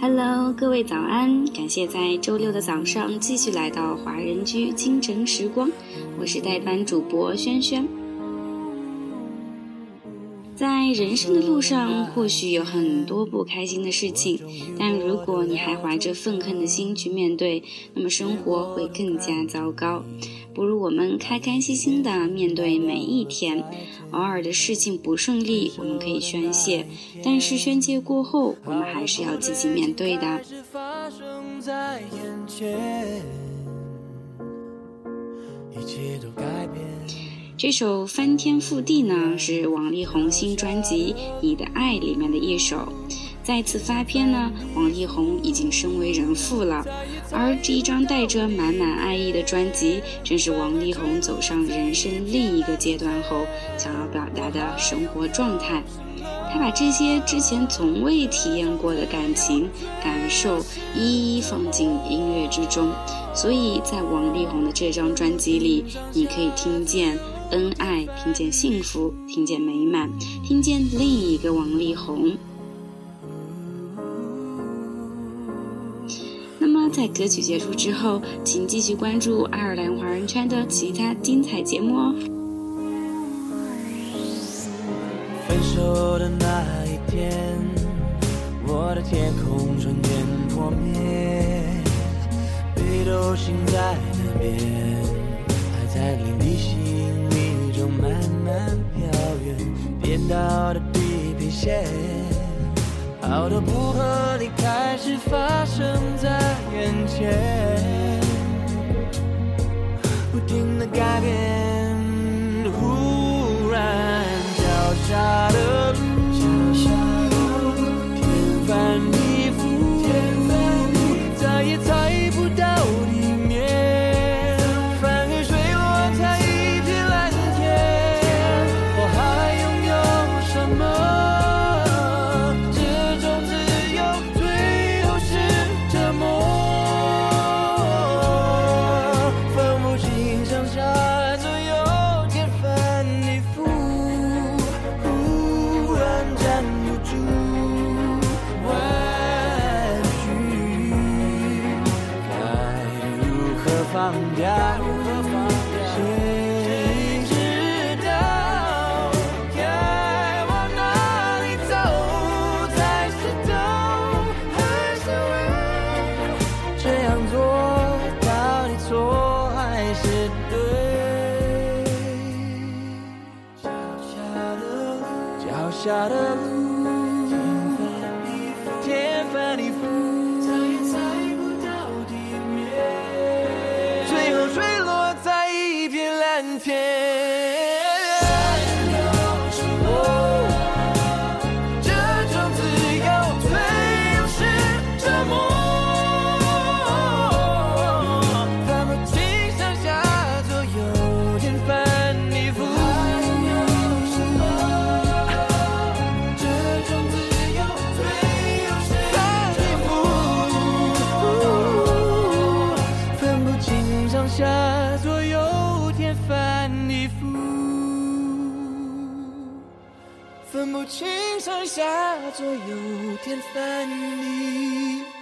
Hello，各位早安！感谢在周六的早上继续来到华人居清晨时光，我是代班主播萱萱。在人生的路上，或许有很多不开心的事情，但如果你还怀着愤恨的心去面对，那么生活会更加糟糕。不如我们开开心心的面对每一天。偶尔的事情不顺利，我们可以宣泄，但是宣泄过后，我们还是要积极面对的。这首《翻天覆地》呢，是王力宏新专辑《你的爱》里面的一首。再次发片呢，王力宏已经身为人父了，而这一张带着满满爱意的专辑，正是王力宏走上人生另一个阶段后想要表达的生活状态。他把这些之前从未体验过的感情感受一一放进音乐之中，所以在王力宏的这张专辑里，你可以听见。恩爱，听见幸福，听见美满，听见另一个王力宏。那么，在歌曲结束之后，请继续关注爱尔兰华人圈的其他精彩节目哦。分手的那一天，我的天空瞬间破灭，北斗星在那边，还在淋漓心。慢慢飘远，颠倒的地平线，好多不合理开始发生在眼前，该如何放掉，下的路，天翻地覆，再也猜不到地面，最后坠落在一片蓝天。分不清上下左右，天翻地。